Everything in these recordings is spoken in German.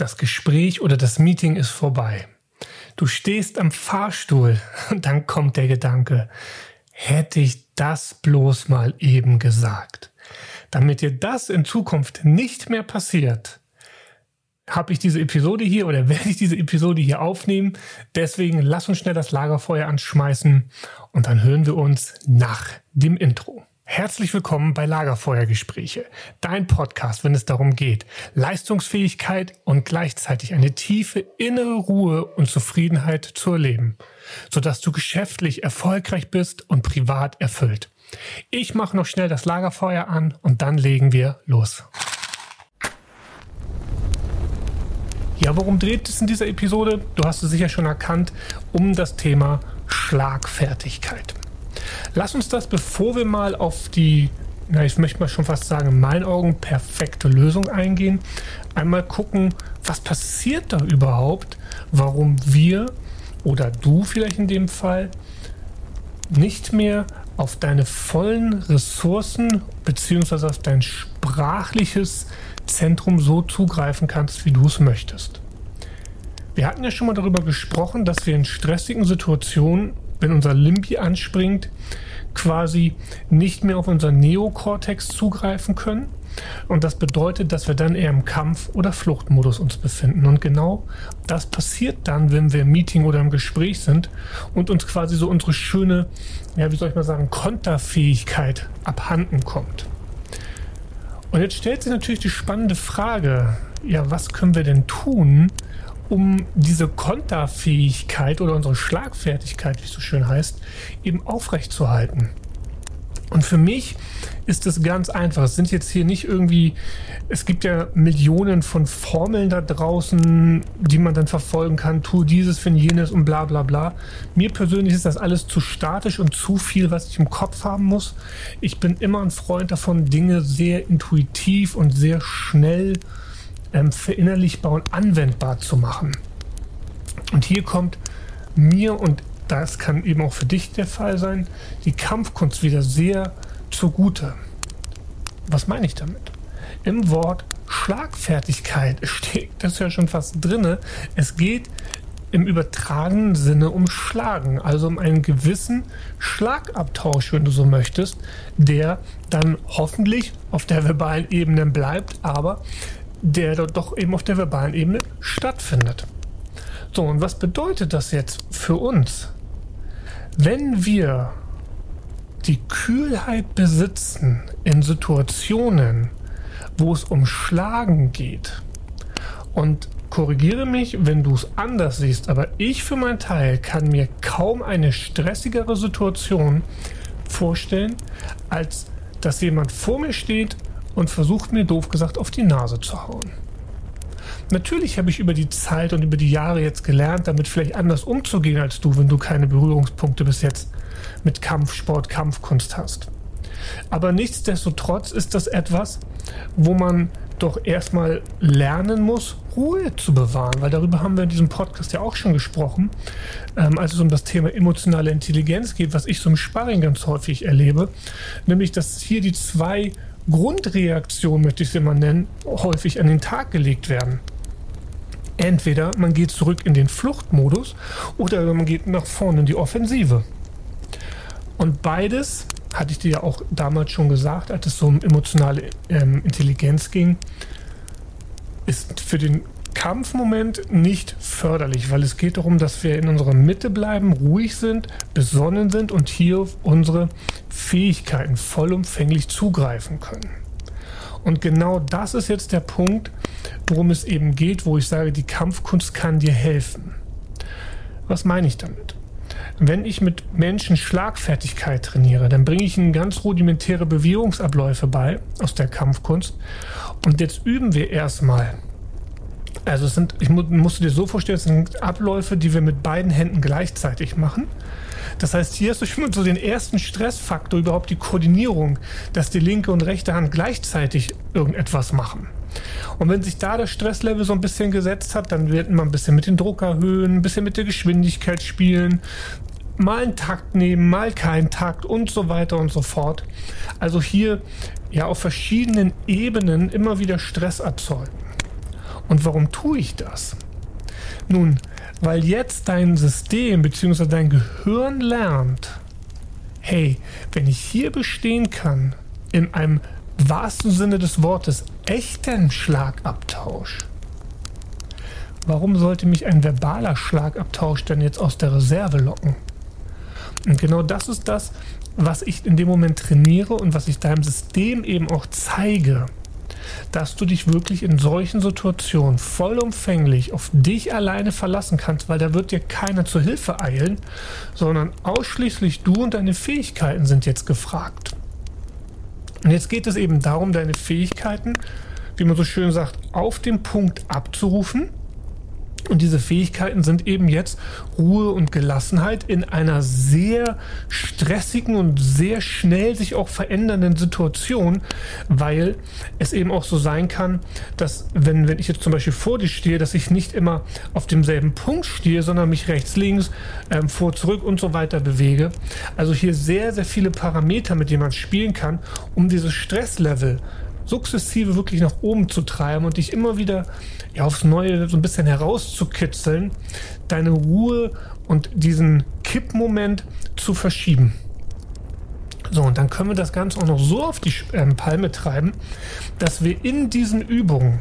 das Gespräch oder das Meeting ist vorbei. Du stehst am Fahrstuhl und dann kommt der Gedanke, hätte ich das bloß mal eben gesagt. Damit dir das in Zukunft nicht mehr passiert, habe ich diese Episode hier oder werde ich diese Episode hier aufnehmen. Deswegen lass uns schnell das Lagerfeuer anschmeißen und dann hören wir uns nach dem Intro. Herzlich willkommen bei Lagerfeuergespräche, dein Podcast, wenn es darum geht, Leistungsfähigkeit und gleichzeitig eine tiefe innere Ruhe und Zufriedenheit zu erleben, sodass du geschäftlich erfolgreich bist und privat erfüllt. Ich mache noch schnell das Lagerfeuer an und dann legen wir los. Ja, worum dreht es in dieser Episode? Du hast es sicher schon erkannt, um das Thema Schlagfertigkeit. Lass uns das, bevor wir mal auf die, na, ich möchte mal schon fast sagen, in meinen Augen perfekte Lösung eingehen, einmal gucken, was passiert da überhaupt, warum wir oder du vielleicht in dem Fall nicht mehr auf deine vollen Ressourcen beziehungsweise auf dein sprachliches Zentrum so zugreifen kannst, wie du es möchtest. Wir hatten ja schon mal darüber gesprochen, dass wir in stressigen Situationen wenn unser Limpi anspringt, quasi nicht mehr auf unseren Neokortex zugreifen können. Und das bedeutet, dass wir dann eher im Kampf- oder Fluchtmodus uns befinden. Und genau das passiert dann, wenn wir im Meeting oder im Gespräch sind und uns quasi so unsere schöne, ja, wie soll ich mal sagen, Konterfähigkeit abhanden kommt. Und jetzt stellt sich natürlich die spannende Frage, ja, was können wir denn tun, um diese Konterfähigkeit oder unsere Schlagfertigkeit, wie es so schön heißt, eben aufrechtzuerhalten. Und für mich ist es ganz einfach. Es sind jetzt hier nicht irgendwie, es gibt ja Millionen von Formeln da draußen, die man dann verfolgen kann. Tu dieses, find jenes und bla bla bla. Mir persönlich ist das alles zu statisch und zu viel, was ich im Kopf haben muss. Ich bin immer ein Freund davon, Dinge sehr intuitiv und sehr schnell zu ähm, verinnerlichbar und anwendbar zu machen. Und hier kommt mir, und das kann eben auch für dich der Fall sein, die Kampfkunst wieder sehr zugute. Was meine ich damit? Im Wort Schlagfertigkeit steht das ja schon fast drinne. Es geht im übertragenen Sinne um Schlagen, also um einen gewissen Schlagabtausch, wenn du so möchtest, der dann hoffentlich auf der verbalen Ebene bleibt, aber der dort doch eben auf der verbalen Ebene stattfindet. So, und was bedeutet das jetzt für uns? Wenn wir die Kühlheit besitzen in Situationen, wo es um Schlagen geht, und korrigiere mich, wenn du es anders siehst, aber ich für meinen Teil kann mir kaum eine stressigere Situation vorstellen, als dass jemand vor mir steht und versucht mir doof gesagt auf die Nase zu hauen. Natürlich habe ich über die Zeit und über die Jahre jetzt gelernt, damit vielleicht anders umzugehen als du, wenn du keine Berührungspunkte bis jetzt mit Kampfsport, Kampfkunst hast. Aber nichtsdestotrotz ist das etwas, wo man doch erstmal lernen muss, Ruhe zu bewahren, weil darüber haben wir in diesem Podcast ja auch schon gesprochen, ähm, als es um das Thema emotionale Intelligenz geht, was ich so im Sparring ganz häufig erlebe, nämlich dass hier die zwei Grundreaktionen, möchte ich sie mal nennen, häufig an den Tag gelegt werden. Entweder man geht zurück in den Fluchtmodus oder man geht nach vorne in die Offensive. Und beides, hatte ich dir ja auch damals schon gesagt, als es um emotionale ähm, Intelligenz ging, ist für den Kampfmoment nicht förderlich, weil es geht darum, dass wir in unserer Mitte bleiben, ruhig sind, besonnen sind und hier auf unsere Fähigkeiten vollumfänglich zugreifen können. Und genau das ist jetzt der Punkt, worum es eben geht, wo ich sage, die Kampfkunst kann dir helfen. Was meine ich damit? Wenn ich mit Menschen Schlagfertigkeit trainiere, dann bringe ich ihnen ganz rudimentäre Bewegungsabläufe bei aus der Kampfkunst. Und jetzt üben wir erstmal also es sind, ich mu du dir so vorstellen, es sind Abläufe, die wir mit beiden Händen gleichzeitig machen. Das heißt, hier hast du schon so den ersten Stressfaktor, überhaupt die Koordinierung, dass die linke und rechte Hand gleichzeitig irgendetwas machen. Und wenn sich da das Stresslevel so ein bisschen gesetzt hat, dann wird man ein bisschen mit dem Druck erhöhen, ein bisschen mit der Geschwindigkeit spielen, mal einen Takt nehmen, mal keinen Takt und so weiter und so fort. Also hier ja auf verschiedenen Ebenen immer wieder Stress erzeugen. Und warum tue ich das? Nun, weil jetzt dein System bzw. dein Gehirn lernt, hey, wenn ich hier bestehen kann, in einem wahrsten Sinne des Wortes echten Schlagabtausch, warum sollte mich ein verbaler Schlagabtausch denn jetzt aus der Reserve locken? Und genau das ist das, was ich in dem Moment trainiere und was ich deinem System eben auch zeige dass du dich wirklich in solchen Situationen vollumfänglich auf dich alleine verlassen kannst, weil da wird dir keiner zur Hilfe eilen, sondern ausschließlich du und deine Fähigkeiten sind jetzt gefragt. Und jetzt geht es eben darum, deine Fähigkeiten, wie man so schön sagt, auf den Punkt abzurufen und diese Fähigkeiten sind eben jetzt Ruhe und Gelassenheit in einer sehr stressigen und sehr schnell sich auch verändernden Situation, weil es eben auch so sein kann, dass wenn, wenn ich jetzt zum Beispiel vor dir stehe, dass ich nicht immer auf demselben Punkt stehe, sondern mich rechts, links, ähm, vor, zurück und so weiter bewege. Also hier sehr, sehr viele Parameter, mit denen man spielen kann, um dieses Stresslevel sukzessive wirklich nach oben zu treiben und dich immer wieder ja, aufs Neue so ein bisschen herauszukitzeln, deine Ruhe und diesen Kippmoment zu verschieben. So, und dann können wir das Ganze auch noch so auf die ähm, Palme treiben, dass wir in diesen Übungen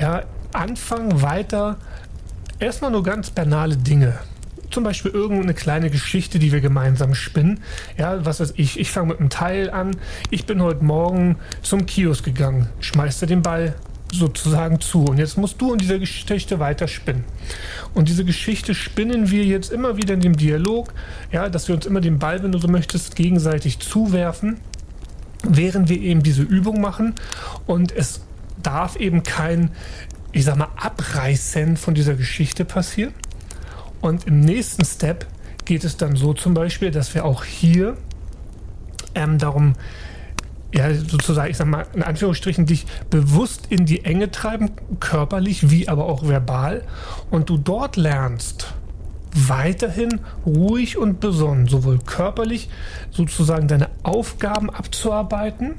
ja, anfangen weiter erstmal nur ganz banale Dinge zum Beispiel irgendeine kleine Geschichte, die wir gemeinsam spinnen. Ja, was weiß ich, ich fange mit einem Teil an. Ich bin heute Morgen zum Kiosk gegangen, schmeißte den Ball sozusagen zu. Und jetzt musst du in dieser Geschichte weiter spinnen. Und diese Geschichte spinnen wir jetzt immer wieder in dem Dialog, ja, dass wir uns immer den Ball, wenn du so möchtest, gegenseitig zuwerfen, während wir eben diese Übung machen. Und es darf eben kein, ich sag mal, Abreißen von dieser Geschichte passieren. Und im nächsten Step geht es dann so zum Beispiel, dass wir auch hier ähm, darum, ja, sozusagen, ich sag mal, in Anführungsstrichen, dich bewusst in die Enge treiben, körperlich wie aber auch verbal. Und du dort lernst, weiterhin ruhig und besonnen, sowohl körperlich sozusagen deine Aufgaben abzuarbeiten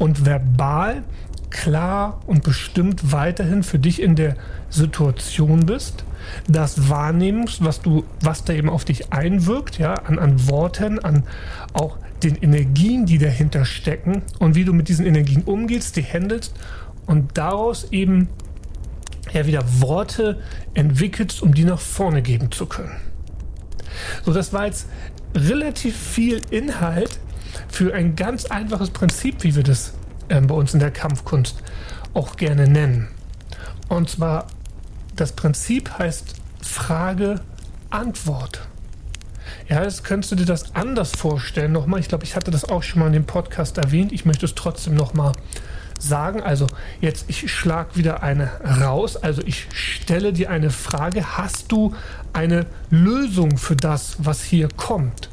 und verbal klar und bestimmt weiterhin für dich in der Situation bist, das wahrnimmst, was du, was da eben auf dich einwirkt, ja, an, an Worten, an auch den Energien, die dahinter stecken und wie du mit diesen Energien umgehst, die handelst und daraus eben ja wieder Worte entwickelst, um die nach vorne geben zu können. So, das war jetzt relativ viel Inhalt für ein ganz einfaches Prinzip, wie wir das äh, bei uns in der Kampfkunst auch gerne nennen. Und zwar das Prinzip heißt Frage, Antwort. Ja, jetzt könntest du dir das anders vorstellen. Nochmal, ich glaube, ich hatte das auch schon mal in dem Podcast erwähnt. Ich möchte es trotzdem nochmal sagen. Also jetzt, ich schlage wieder eine raus. Also ich stelle dir eine Frage. Hast du eine Lösung für das, was hier kommt?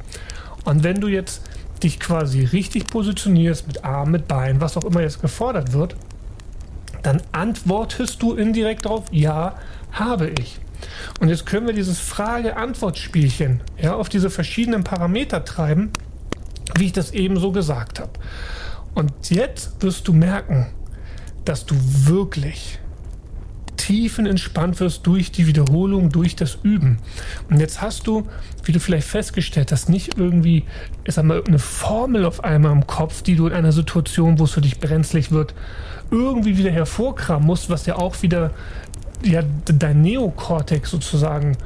Und wenn du jetzt dich quasi richtig positionierst mit Arm, mit Bein, was auch immer jetzt gefordert wird, dann antwortest du indirekt darauf, ja, habe ich. Und jetzt können wir dieses Frage-Antwort-Spielchen ja, auf diese verschiedenen Parameter treiben, wie ich das eben so gesagt habe. Und jetzt wirst du merken, dass du wirklich tiefenentspannt wirst durch die Wiederholung, durch das Üben. Und jetzt hast du, wie du vielleicht festgestellt hast, nicht irgendwie, ich sag mal, eine Formel auf einmal im Kopf, die du in einer Situation, wo es für dich brenzlig wird, irgendwie wieder hervorkramen musst, was ja auch wieder ja, dein Neokortex sozusagen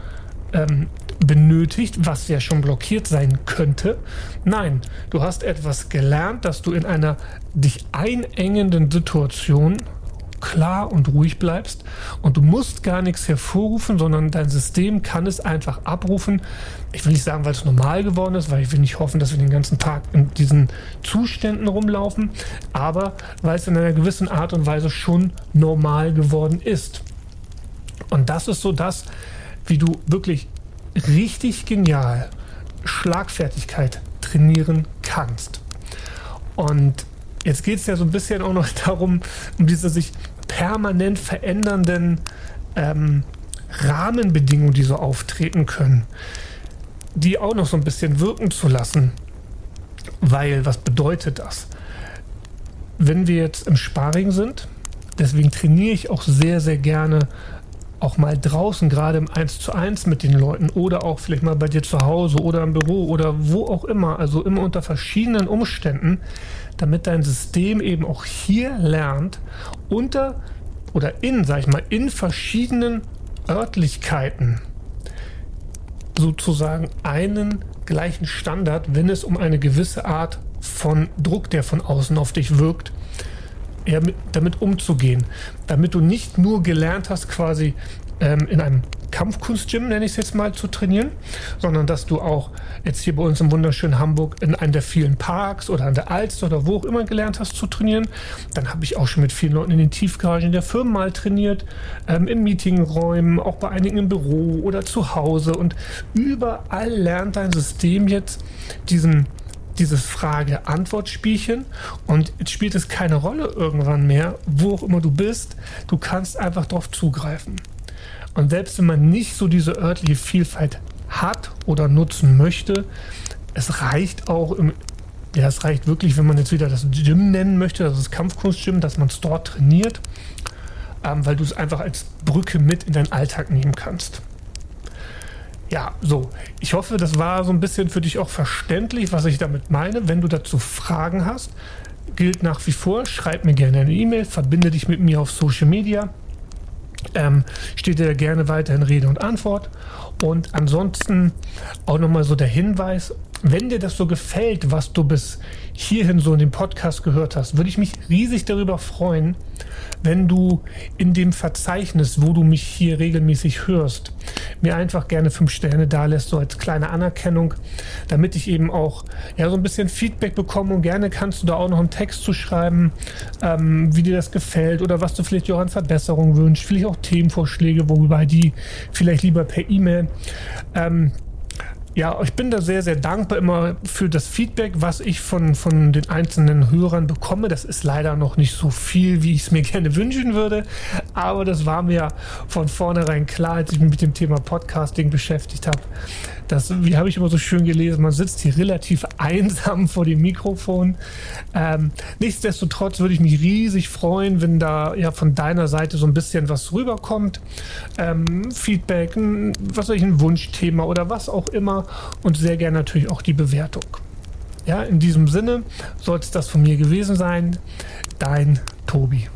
ähm, benötigt, was ja schon blockiert sein könnte. Nein, du hast etwas gelernt, dass du in einer dich einengenden Situation klar und ruhig bleibst und du musst gar nichts hervorrufen, sondern dein System kann es einfach abrufen. Ich will nicht sagen, weil es normal geworden ist, weil ich will nicht hoffen, dass wir den ganzen Tag in diesen Zuständen rumlaufen, aber weil es in einer gewissen Art und Weise schon normal geworden ist. Und das ist so das, wie du wirklich richtig genial Schlagfertigkeit trainieren kannst. Und jetzt geht es ja so ein bisschen auch noch darum, um diese sich permanent verändernden ähm, Rahmenbedingungen, die so auftreten können, die auch noch so ein bisschen wirken zu lassen. Weil, was bedeutet das? Wenn wir jetzt im Sparring sind deswegen trainiere ich auch sehr, sehr gerne auch mal draußen, gerade im 1 zu 1 mit den Leuten oder auch vielleicht mal bei dir zu Hause oder im Büro oder wo auch immer, also immer unter verschiedenen Umständen, damit dein System eben auch hier lernt, unter oder in, sag ich mal, in verschiedenen Örtlichkeiten sozusagen einen gleichen Standard, wenn es um eine gewisse Art von Druck, der von außen auf dich wirkt, eher mit, damit umzugehen. Damit du nicht nur gelernt hast, quasi ähm, in einem Kampfkunstgym, nenne ich es jetzt mal, zu trainieren, sondern dass du auch jetzt hier bei uns im wunderschönen Hamburg in einem der vielen Parks oder an der Alster oder wo auch immer gelernt hast zu trainieren. Dann habe ich auch schon mit vielen Leuten in den Tiefgaragen der Firmen mal trainiert, ähm, in Meetingräumen, auch bei einigen im Büro oder zu Hause und überall lernt dein System jetzt diesen dieses Frage-Antwort-Spielchen und jetzt spielt es keine Rolle irgendwann mehr, wo auch immer du bist. Du kannst einfach darauf zugreifen. Und selbst wenn man nicht so diese örtliche Vielfalt hat oder nutzen möchte, es reicht auch im, ja, es reicht wirklich, wenn man jetzt wieder das Gym nennen möchte, also das Kampfkunstgym, dass man es dort trainiert, ähm, weil du es einfach als Brücke mit in deinen Alltag nehmen kannst. Ja, so. Ich hoffe, das war so ein bisschen für dich auch verständlich, was ich damit meine. Wenn du dazu Fragen hast, gilt nach wie vor, schreib mir gerne eine E-Mail, verbinde dich mit mir auf Social Media. Ähm, steht dir gerne weiterhin Rede und Antwort. Und ansonsten auch nochmal so der Hinweis, wenn dir das so gefällt, was du bis hierhin so in dem Podcast gehört hast, würde ich mich riesig darüber freuen, wenn du in dem Verzeichnis, wo du mich hier regelmäßig hörst, mir einfach gerne fünf Sterne da lässt, so als kleine Anerkennung, damit ich eben auch ja, so ein bisschen Feedback bekomme und gerne kannst du da auch noch einen Text zu schreiben, ähm, wie dir das gefällt oder was du vielleicht auch an Verbesserungen wünschst, vielleicht auch Themenvorschläge, wobei die vielleicht lieber per E-Mail. Ähm, ja, ich bin da sehr, sehr dankbar immer für das Feedback, was ich von, von den einzelnen Hörern bekomme. Das ist leider noch nicht so viel, wie ich es mir gerne wünschen würde. Aber das war mir von vornherein klar, als ich mich mit dem Thema Podcasting beschäftigt habe. Das, wie habe ich immer so schön gelesen, man sitzt hier relativ einsam vor dem Mikrofon. Ähm, nichtsdestotrotz würde ich mich riesig freuen, wenn da ja von deiner Seite so ein bisschen was rüberkommt. Ähm, Feedback, ein, was soll ich, ein Wunschthema oder was auch immer. Und sehr gerne natürlich auch die Bewertung. Ja, in diesem Sinne soll es das von mir gewesen sein. Dein Tobi.